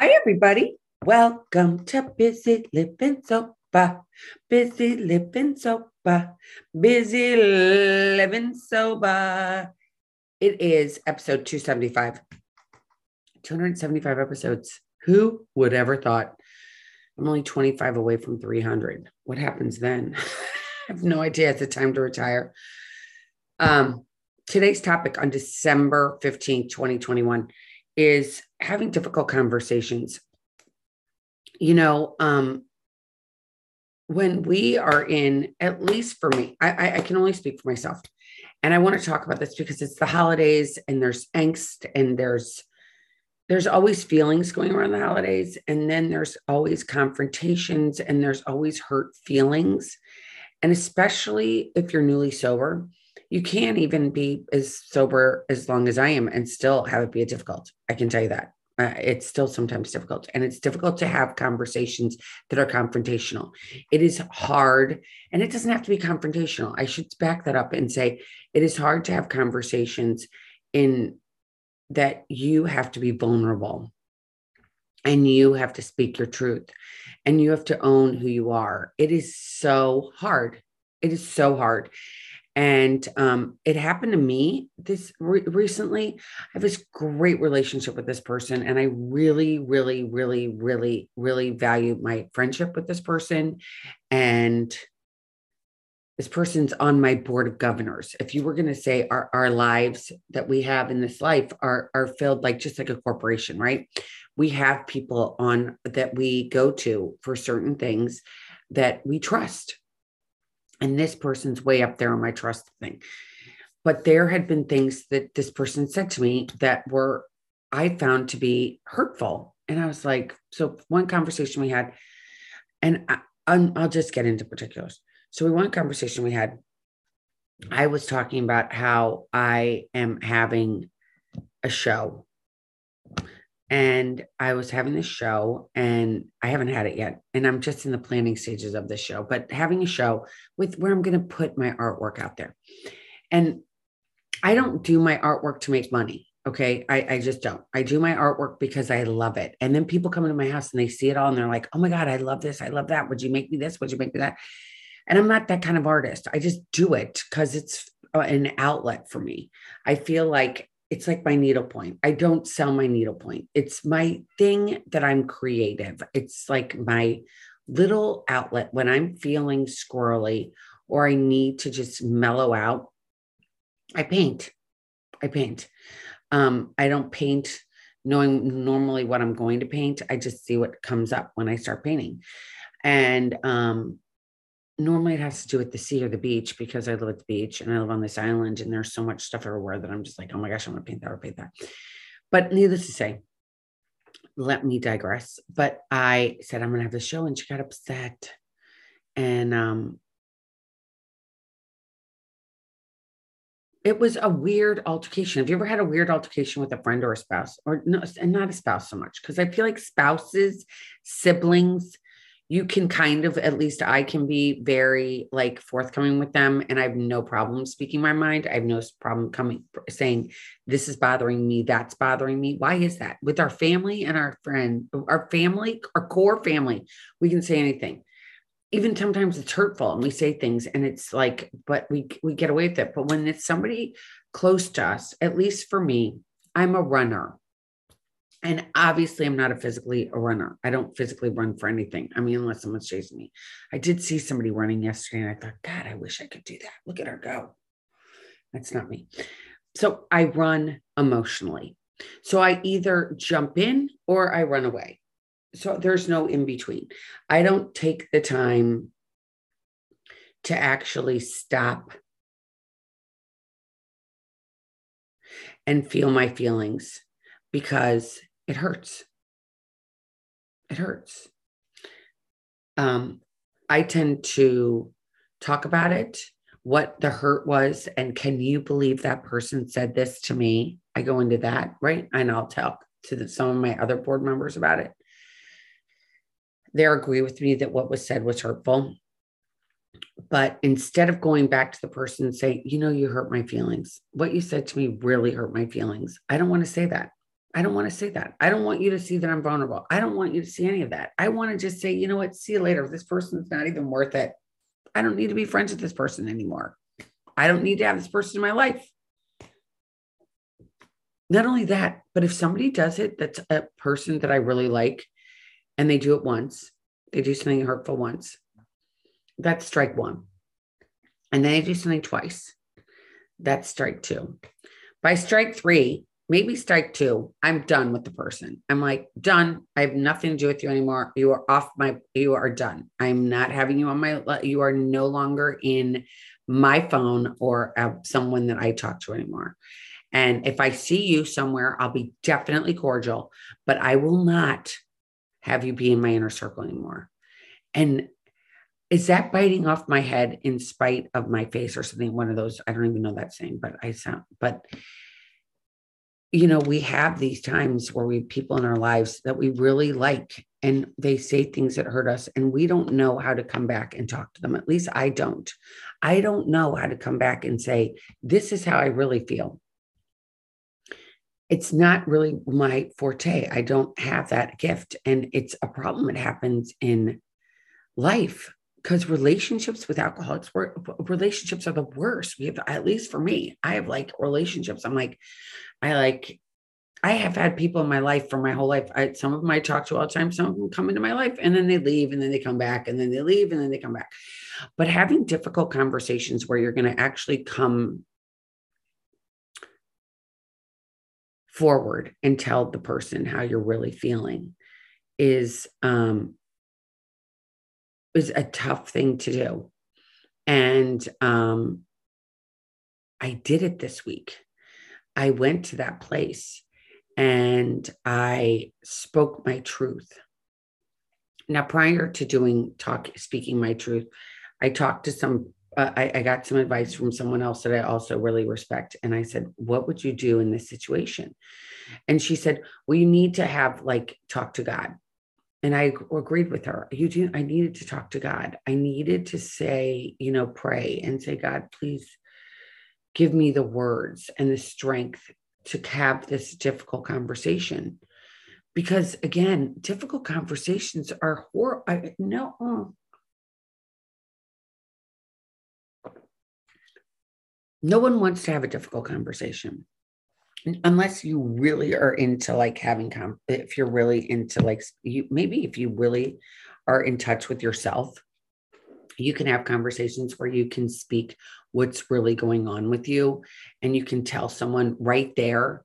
Hi, everybody. Welcome to Busy Living Sober. Busy Living Sober. Busy Living Sober. It is episode 275. 275 episodes. Who would ever thought? I'm only 25 away from 300. What happens then? I have no idea. It's the time to retire. Um, today's topic on December 15th, 2021 is having difficult conversations. You know, um, when we are in, at least for me, I, I can only speak for myself. And I want to talk about this because it's the holidays and there's angst and there's there's always feelings going around the holidays and then there's always confrontations and there's always hurt feelings and especially if you're newly sober you can't even be as sober as long as I am and still have it be difficult. I can tell you that. Uh, it's still sometimes difficult. And it's difficult to have conversations that are confrontational. It is hard, and it doesn't have to be confrontational. I should back that up and say it is hard to have conversations in that you have to be vulnerable and you have to speak your truth and you have to own who you are. It is so hard. It is so hard and um, it happened to me this re- recently. I have this great relationship with this person and i really really really really really value my friendship with this person. And this person's on my board of governors. If you were going to say our, our lives that we have in this life are are filled like just like a corporation right? We have people on that we go to for certain things that we trust and this person's way up there on my trust thing. But there had been things that this person said to me that were, I found to be hurtful. And I was like, so one conversation we had, and I, I'll just get into particulars. So we one conversation we had, I was talking about how I am having a show and I was having this show and I haven't had it yet. And I'm just in the planning stages of this show, but having a show with where I'm going to put my artwork out there. And I don't do my artwork to make money. Okay. I, I just don't. I do my artwork because I love it. And then people come into my house and they see it all and they're like, oh my God, I love this. I love that. Would you make me this? Would you make me that? And I'm not that kind of artist. I just do it because it's uh, an outlet for me. I feel like it's like my needlepoint. I don't sell my needlepoint. It's my thing that I'm creative. It's like my little outlet when I'm feeling squirrely or I need to just mellow out. I paint. I paint. Um, I don't paint knowing normally what I'm going to paint. I just see what comes up when I start painting. And um, normally it has to do with the sea or the beach because I live at the beach and I live on this island and there's so much stuff everywhere that I'm just like, oh my gosh, I'm gonna paint that or paint that. But needless to say, let me digress. But I said I'm gonna have the show and she got upset. And um it was a weird altercation. Have you ever had a weird altercation with a friend or a spouse? Or no, and not a spouse so much? Because I feel like spouses, siblings, you can kind of at least i can be very like forthcoming with them and i have no problem speaking my mind. I have no problem coming saying this is bothering me that's bothering me. Why is that? With our family and our friend our family our core family we can say anything. Even sometimes it's hurtful and we say things and it's like but we we get away with it. But when it's somebody close to us at least for me i'm a runner and obviously, I'm not a physically a runner. I don't physically run for anything. I mean, unless someone's chasing me. I did see somebody running yesterday, and I thought, God, I wish I could do that. Look at her go. That's not me. So I run emotionally. So I either jump in or I run away. So there's no in between. I don't take the time to actually stop and feel my feelings because it hurts. It hurts. Um, I tend to talk about it, what the hurt was, and can you believe that person said this to me? I go into that, right? And I'll talk to the, some of my other board members about it. They agree with me that what was said was hurtful. But instead of going back to the person and saying, you know, you hurt my feelings, what you said to me really hurt my feelings, I don't want to say that. I don't want to say that. I don't want you to see that I'm vulnerable. I don't want you to see any of that. I want to just say, you know what, see you later. This person's not even worth it. I don't need to be friends with this person anymore. I don't need to have this person in my life. Not only that, but if somebody does it, that's a person that I really like, and they do it once, they do something hurtful once, that's strike one. And then they do something twice, that's strike two. By strike three, maybe strike two, I'm done with the person. I'm like, done. I have nothing to do with you anymore. You are off my, you are done. I'm not having you on my, you are no longer in my phone or uh, someone that I talk to anymore. And if I see you somewhere, I'll be definitely cordial, but I will not have you be in my inner circle anymore. And is that biting off my head in spite of my face or something? One of those, I don't even know that saying, but I sound, but you know, we have these times where we people in our lives that we really like and they say things that hurt us and we don't know how to come back and talk to them. At least I don't. I don't know how to come back and say, this is how I really feel. It's not really my forte. I don't have that gift. And it's a problem that happens in life because relationships with alcoholics were relationships are the worst. We have at least for me i have like relationships. I'm like i like i have had people in my life for my whole life. I, some of them i talk to all the time some of them come into my life and then they leave and then they come back and then they leave and then they come back. But having difficult conversations where you're going to actually come forward and tell the person how you're really feeling is um is a tough thing to do. And um, I did it this week. I went to that place and I spoke my truth. Now, prior to doing talk, speaking my truth, I talked to some, uh, I, I got some advice from someone else that I also really respect. And I said, What would you do in this situation? And she said, Well, you need to have like talk to God and I agreed with her. Do, I needed to talk to God. I needed to say, you know, pray and say, God, please give me the words and the strength to have this difficult conversation. Because again, difficult conversations are horrible. No, uh. no one wants to have a difficult conversation unless you really are into like having com- if you're really into like you maybe if you really are in touch with yourself you can have conversations where you can speak what's really going on with you and you can tell someone right there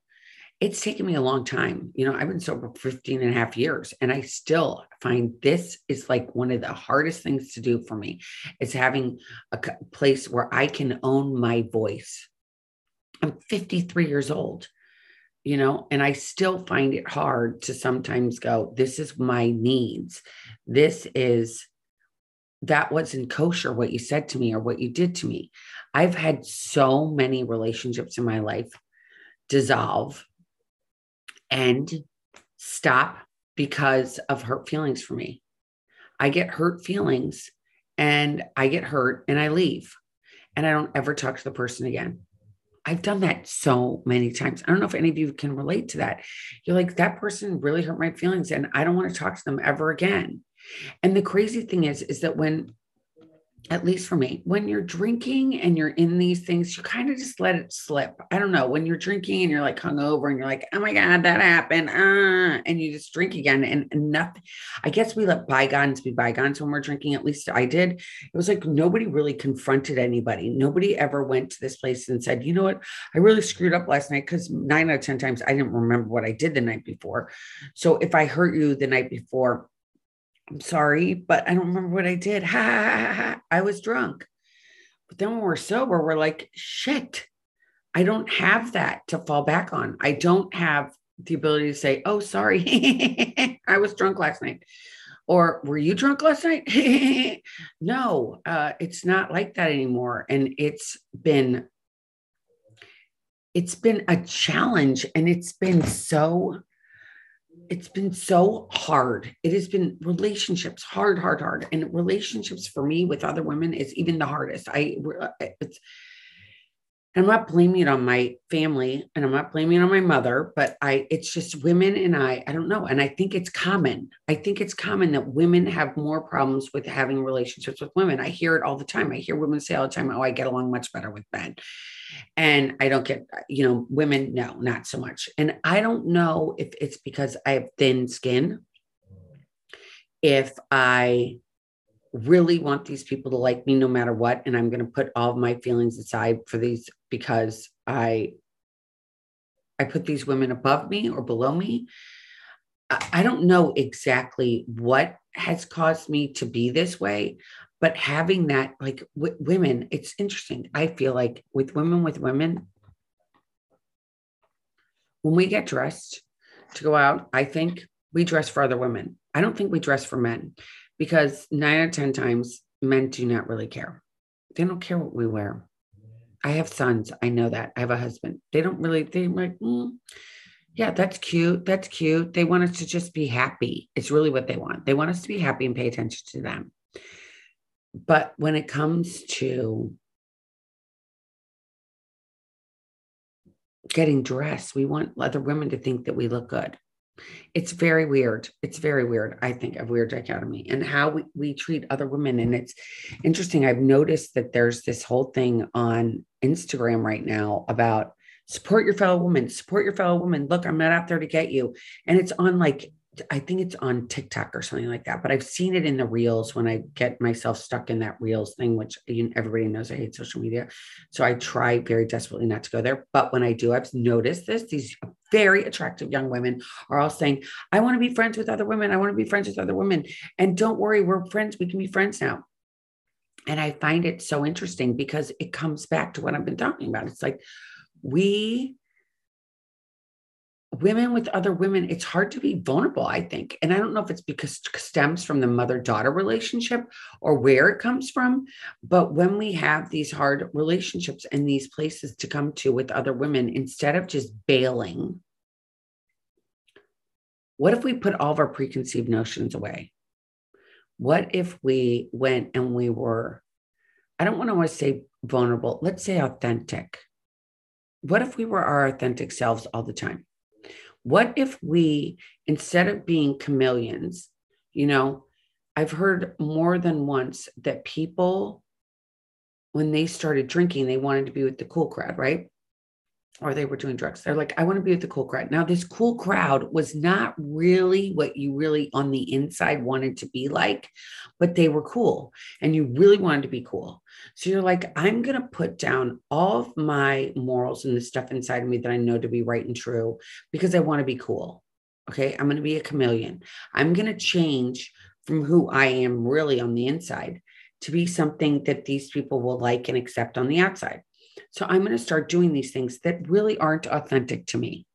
it's taken me a long time. You know i've been sober for 15 and a half years and i still find this is like one of the hardest things to do for me is having a place where i can own my voice I'm 53 years old, you know, and I still find it hard to sometimes go, this is my needs. This is that wasn't kosher what you said to me or what you did to me. I've had so many relationships in my life dissolve and stop because of hurt feelings for me. I get hurt feelings and I get hurt and I leave and I don't ever talk to the person again. I've done that so many times. I don't know if any of you can relate to that. You're like, that person really hurt my feelings and I don't want to talk to them ever again. And the crazy thing is, is that when at least for me, when you're drinking and you're in these things, you kind of just let it slip. I don't know. When you're drinking and you're like hungover and you're like, oh my God, that happened. Uh, and you just drink again and, and nothing. I guess we let bygones be bygones when we're drinking. At least I did. It was like nobody really confronted anybody. Nobody ever went to this place and said, you know what? I really screwed up last night because nine out of 10 times I didn't remember what I did the night before. So if I hurt you the night before, I'm sorry, but I don't remember what I did. Ha, ha, ha, ha. I was drunk. But then when we're sober, we're like, shit, I don't have that to fall back on. I don't have the ability to say, oh, sorry, I was drunk last night. Or were you drunk last night? no, uh, it's not like that anymore. And it's been it's been a challenge and it's been so it's been so hard. It has been relationships hard, hard, hard. And relationships for me with other women is even the hardest. I uh, it's I'm not blaming it on my family and I'm not blaming it on my mother, but I it's just women and I, I don't know. And I think it's common. I think it's common that women have more problems with having relationships with women. I hear it all the time. I hear women say all the time, oh, I get along much better with men. And I don't get, you know, women, no, not so much. And I don't know if it's because I have thin skin, if I really want these people to like me no matter what and i'm going to put all of my feelings aside for these because i i put these women above me or below me. I don't know exactly what has caused me to be this way but having that like w- women it's interesting. I feel like with women with women when we get dressed to go out i think we dress for other women. I don't think we dress for men because nine out of 10 times men do not really care. They don't care what we wear. I have sons. I know that. I have a husband. They don't really, they're like, mm, yeah, that's cute. That's cute. They want us to just be happy. It's really what they want. They want us to be happy and pay attention to them. But when it comes to getting dressed, we want other women to think that we look good it's very weird. It's very weird, I think, of weird dichotomy and how we, we treat other women. And it's interesting. I've noticed that there's this whole thing on Instagram right now about support your fellow woman, support your fellow woman. Look, I'm not out there to get you. And it's on like I think it's on TikTok or something like that, but I've seen it in the reels when I get myself stuck in that reels thing, which you, everybody knows I hate social media. So I try very desperately not to go there. But when I do, I've noticed this. These very attractive young women are all saying, I want to be friends with other women. I want to be friends with other women. And don't worry, we're friends. We can be friends now. And I find it so interesting because it comes back to what I've been talking about. It's like we women with other women, it's hard to be vulnerable, I think. And I don't know if it's because it stems from the mother daughter relationship or where it comes from. But when we have these hard relationships and these places to come to with other women, instead of just bailing, what if we put all of our preconceived notions away? What if we went and we were, I don't want to say vulnerable, let's say authentic. What if we were our authentic selves all the time? What if we, instead of being chameleons, you know, I've heard more than once that people, when they started drinking, they wanted to be with the cool crowd, right? Or they were doing drugs. They're like, I want to be with the cool crowd. Now, this cool crowd was not really what you really on the inside wanted to be like, but they were cool and you really wanted to be cool. So you're like, I'm going to put down all of my morals and the stuff inside of me that I know to be right and true because I want to be cool. Okay. I'm going to be a chameleon. I'm going to change from who I am really on the inside to be something that these people will like and accept on the outside. So I'm going to start doing these things that really aren't authentic to me.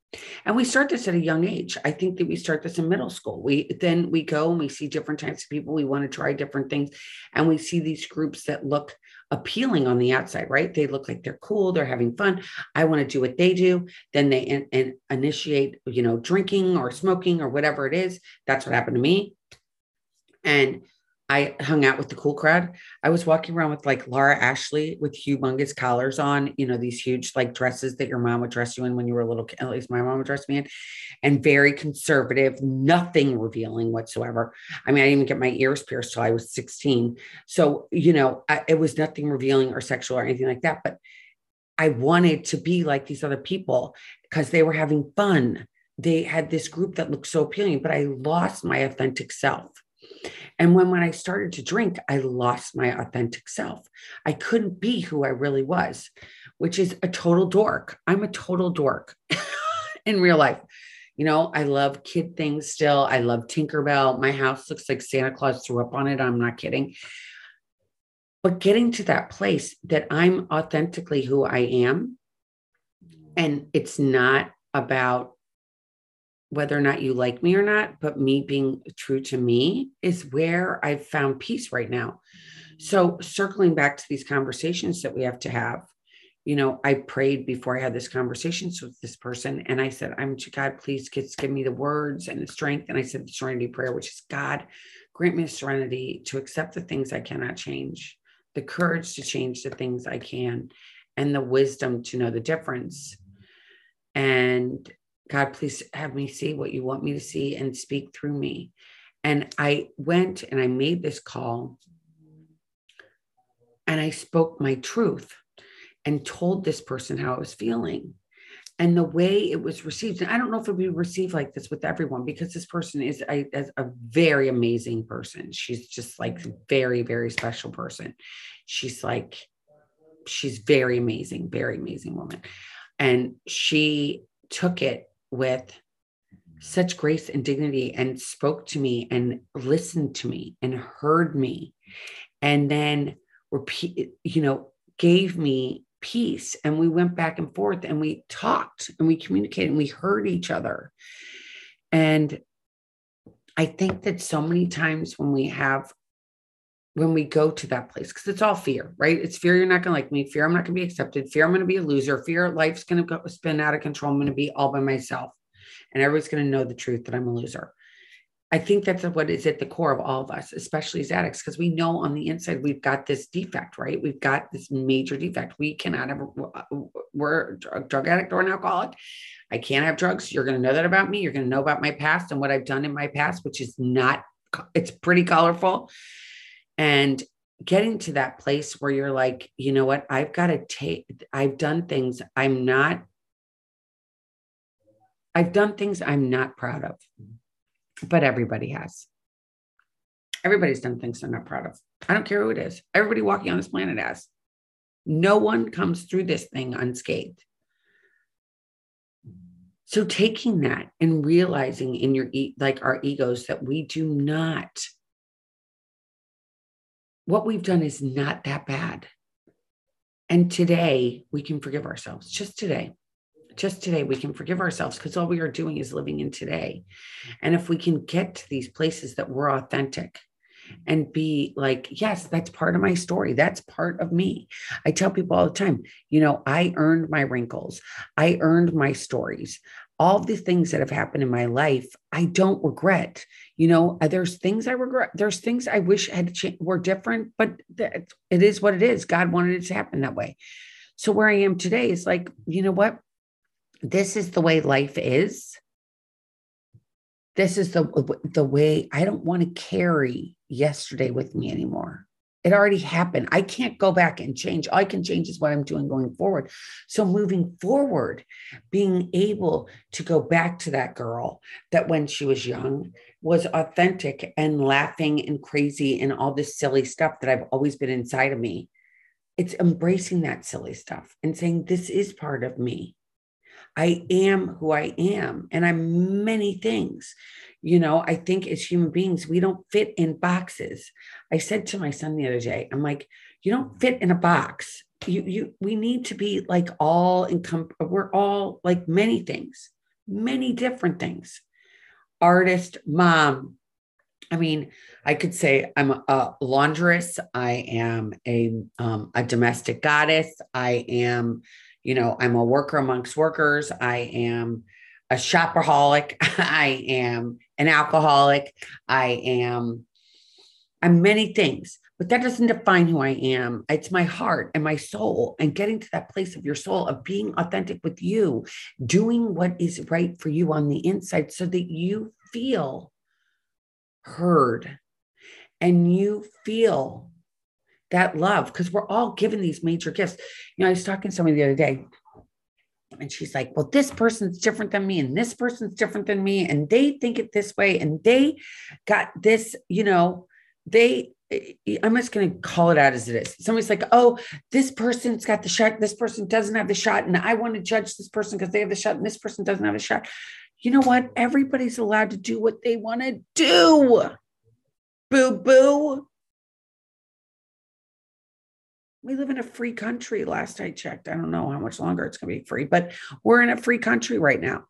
And we start this at a young age. I think that we start this in middle school. We then we go and we see different types of people. We want to try different things. And we see these groups that look appealing on the outside, right? They look like they're cool, they're having fun. I want to do what they do. Then they in, in initiate, you know, drinking or smoking or whatever it is. That's what happened to me. And I hung out with the cool crowd. I was walking around with like Laura Ashley with humongous collars on, you know, these huge like dresses that your mom would dress you in when you were a little kid. At least my mom would dress me in, and very conservative, nothing revealing whatsoever. I mean, I didn't even get my ears pierced till I was 16. So, you know, I, it was nothing revealing or sexual or anything like that. But I wanted to be like these other people because they were having fun. They had this group that looked so appealing, but I lost my authentic self and when, when I started to drink, I lost my authentic self. I couldn't be who I really was, which is a total dork. I'm a total dork in real life. You know, I love kid things still. I love Tinkerbell. My house looks like Santa Claus threw up on it. I'm not kidding. But getting to that place that I'm authentically who I am, and it's not about whether or not you like me or not, but me being true to me is where I've found peace right now. So, circling back to these conversations that we have to have, you know, I prayed before I had this conversation with this person, and I said, "I'm to God, please give, give me the words and the strength." And I said the serenity prayer, which is God, grant me the serenity to accept the things I cannot change, the courage to change the things I can, and the wisdom to know the difference. And God, please have me see what you want me to see and speak through me. And I went and I made this call and I spoke my truth and told this person how I was feeling. And the way it was received, and I don't know if it would be received like this with everyone because this person is a, a very amazing person. She's just like very, very special person. She's like, she's very amazing, very amazing woman. And she took it with such grace and dignity and spoke to me and listened to me and heard me. And then repeat you know gave me peace. And we went back and forth and we talked and we communicated and we heard each other. And i think that so many times when we have when we go to that place because it's all fear right it's fear you're not going to like me fear i'm not going to be accepted fear i'm going to be a loser fear life's going to spin out of control i'm going to be all by myself and everybody's going to know the truth that i'm a loser I think that's what is at the core of all of us, especially as addicts, because we know on the inside we've got this defect, right? We've got this major defect. We cannot have, uh, we're a drug addict or an alcoholic. I can't have drugs. You're going to know that about me. You're going to know about my past and what I've done in my past, which is not, it's pretty colorful. And getting to that place where you're like, you know what? I've got to take, I've done things I'm not, I've done things I'm not proud of but everybody has. Everybody's done things they're not proud of. I don't care who it is. Everybody walking on this planet has. No one comes through this thing unscathed. So taking that and realizing in your like our egos that we do not what we've done is not that bad. And today we can forgive ourselves. Just today. Just today we can forgive ourselves because all we are doing is living in today. And if we can get to these places that we're authentic and be like yes that's part of my story. That's part of me. I tell people all the time you know i earned my wrinkles. I earned my stories. All the things that have happened in my life i don't regret you know there's things i regret there's things i wish had changed, were different but it is what it is god wanted it to happen that way so where i am today is like you know what this is the way life is. This is the the way I don't want to carry yesterday with me anymore. It already happened. I can't go back and change. All I can change is what I'm doing going forward. So, moving forward, being able to go back to that girl that when she was young was authentic and laughing and crazy and all this silly stuff that I've always been inside of me. It's embracing that silly stuff and saying, This is part of me. I am who I am, and I'm many things. You know, I think as human beings, we don't fit in boxes. I said to my son the other day, I'm like, you don't fit in a box. You, you, we need to be like all income. We're all like many things, many different things. Artist, mom. I mean, I could say I'm a laundress. I am a um, a domestic goddess. I am you know, I'm a worker amongst workers. I am a shopaholic. I am an alcoholic. I am I'm many things, but that doesn't define who I am. It's my heart and my soul, and getting to that place of your soul, of being authentic with you, doing what is right for you on the inside so that you feel heard and you feel that love because we're all given these major gifts. You know, I was talking to somebody the other day and she's like, Well, this person's different than me, and this person's different than me, and they think it this way, and they got this, you know, they. Eh, I'm just going to call it out as it is. Somebody's like, oh, this person's got the shot. This person doesn't have the shot. And I want to judge this person because they have the shot and this person doesn't have a shot. You know what? Everybody's allowed to do what they want to do. Boo boo. We live in a free country. Last I checked, I don't know how much longer it's going to be free, but we're in a free country right now.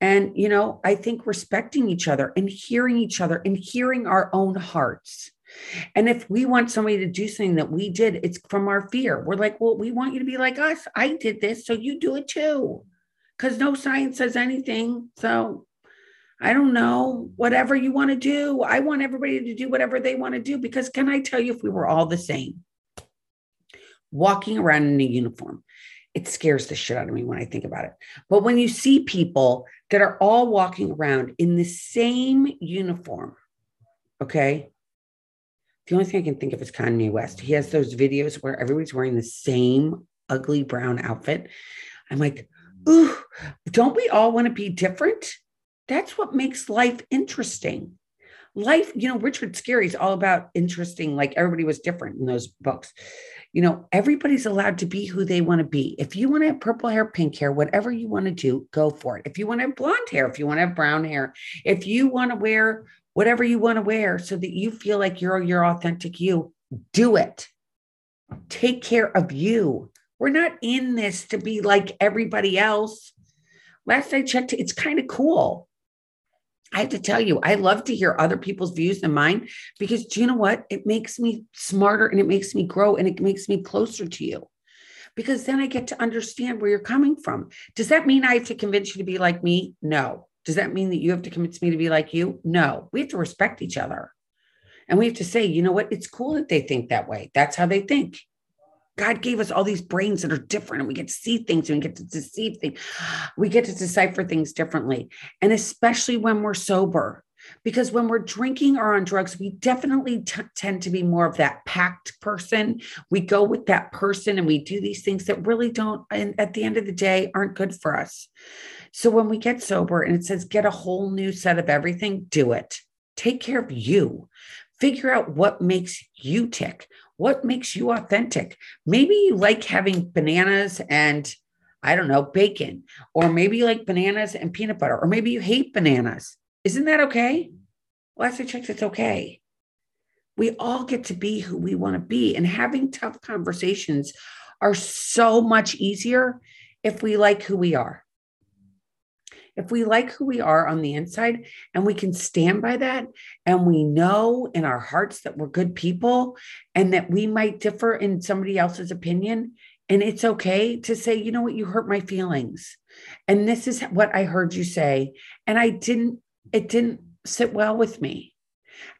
And, you know, I think respecting each other and hearing each other and hearing our own hearts. And if we want somebody to do something that we did, it's from our fear. We're like, well, we want you to be like us. I did this, so you do it too. Because no science says anything. So I don't know, whatever you want to do. I want everybody to do whatever they want to do. Because can I tell you, if we were all the same, walking around in a uniform. it scares the shit out of me when I think about it. But when you see people that are all walking around in the same uniform, okay? The only thing I can think of is Kanye West. He has those videos where everybody's wearing the same ugly brown outfit. I'm like, ooh, don't we all want to be different? That's what makes life interesting. Life, you know, Richard Scarry is all about interesting, like everybody was different in those books you know, everybody's allowed to be who they want to be. If you want to have purple hair, pink hair, whatever you want to do, go for it. If you want to have blonde hair, if you want to have brown hair, if you want to wear whatever you want to wear so that you feel like you're your authentic you, do it. Take care of you. We're not in this to be like everybody else. Last I checked, it's kind of cool. I have to tell you, I love to hear other people's views than mine because do you know what? It makes me smarter and it makes me grow and it makes me closer to you because then I get to understand where you're coming from. Does that mean I have to convince you to be like me? No. Does that mean that you have to convince me to be like you? No. We have to respect each other. And we have to say, you know what? It's cool that they think that way. That's how they think. God gave us all these brains that are different and we get to see things and we get to deceive things. We get to decipher things differently. And especially when we're sober, because when we're drinking or on drugs, we definitely t- tend to be more of that packed person. We go with that person and we do these things that really don't, and at the end of the day, aren't good for us. So when we get sober and it says get a whole new set of everything, do it. Take care of you. Figure out what makes you tick. What makes you authentic? Maybe you like having bananas and I don't know, bacon, or maybe you like bananas and peanut butter, or maybe you hate bananas. Isn't that okay? Last I checked, it's okay. We all get to be who we want to be, and having tough conversations are so much easier if we like who we are. If we like who we are on the inside and we can stand by that, and we know in our hearts that we're good people and that we might differ in somebody else's opinion, and it's okay to say, you know what, you hurt my feelings. And this is what I heard you say. And I didn't, it didn't sit well with me.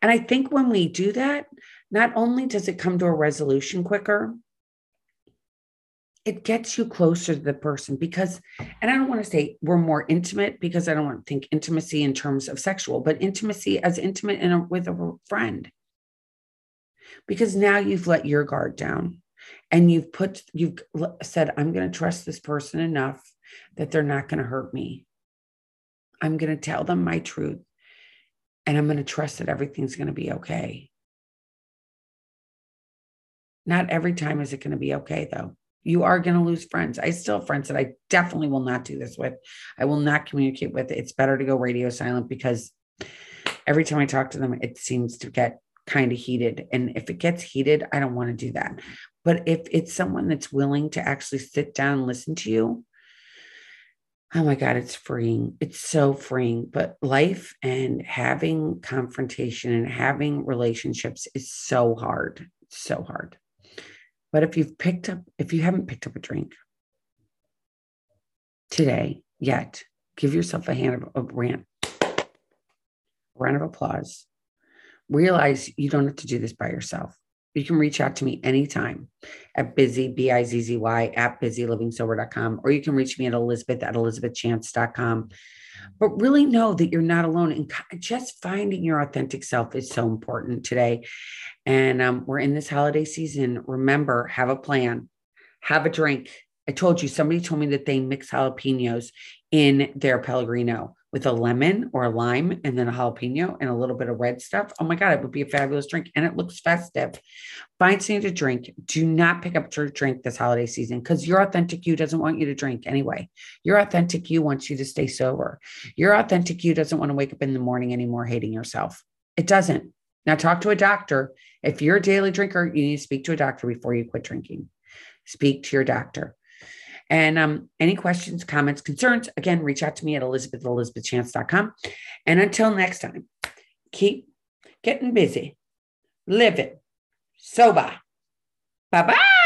And I think when we do that, not only does it come to a resolution quicker, it gets you closer to the person because and i don't want to say we're more intimate because i don't want to think intimacy in terms of sexual but intimacy as intimate in a, with a friend. Because now you've let your guard down and you've put you've said i'm going to trust this person enough that they're not going to hurt me. I'm going to tell them my truth and i'm going to trust that everything's going to be okay. Not every time is it going to be okay though you are going to lose friends. I still have friends that I definitely will not do this with. I will not communicate with. It's better to go radio silent because every time I talk to them, it seems to get kind of heated. And if it gets heated, I don't want to do that. But if it's someone that's willing to actually sit down and listen to you, oh my God, it's freeing. It's so freeing. But life and having confrontation and having relationships is so hard. It's so hard. But if you've picked up, if you haven't picked up a drink today yet, give yourself a hand of a rant, round of applause. Realize you don't have to do this by yourself. You can reach out to me anytime at busy, B I Z Z Y, at busylivingsober.com, or you can reach me at Elizabeth at elizabethchance.com. But really know that you're not alone. And just finding your authentic self is so important today. And um, we're in this holiday season. Remember, have a plan, have a drink. I told you, somebody told me that they mix jalapenos in their Pellegrino with a lemon or a lime and then a jalapeno and a little bit of red stuff. Oh my God, it would be a fabulous drink and it looks festive. Find something to drink. Do not pick up your drink this holiday season because your authentic you doesn't want you to drink anyway. Your authentic you wants you to stay sober. Your authentic you doesn't want to wake up in the morning anymore hating yourself. It doesn't. Now, talk to a doctor. If you're a daily drinker, you need to speak to a doctor before you quit drinking. Speak to your doctor. And um, any questions, comments, concerns, again, reach out to me at elizabeth elizabethchance.com. And until next time, keep getting busy, living sober. Bye bye.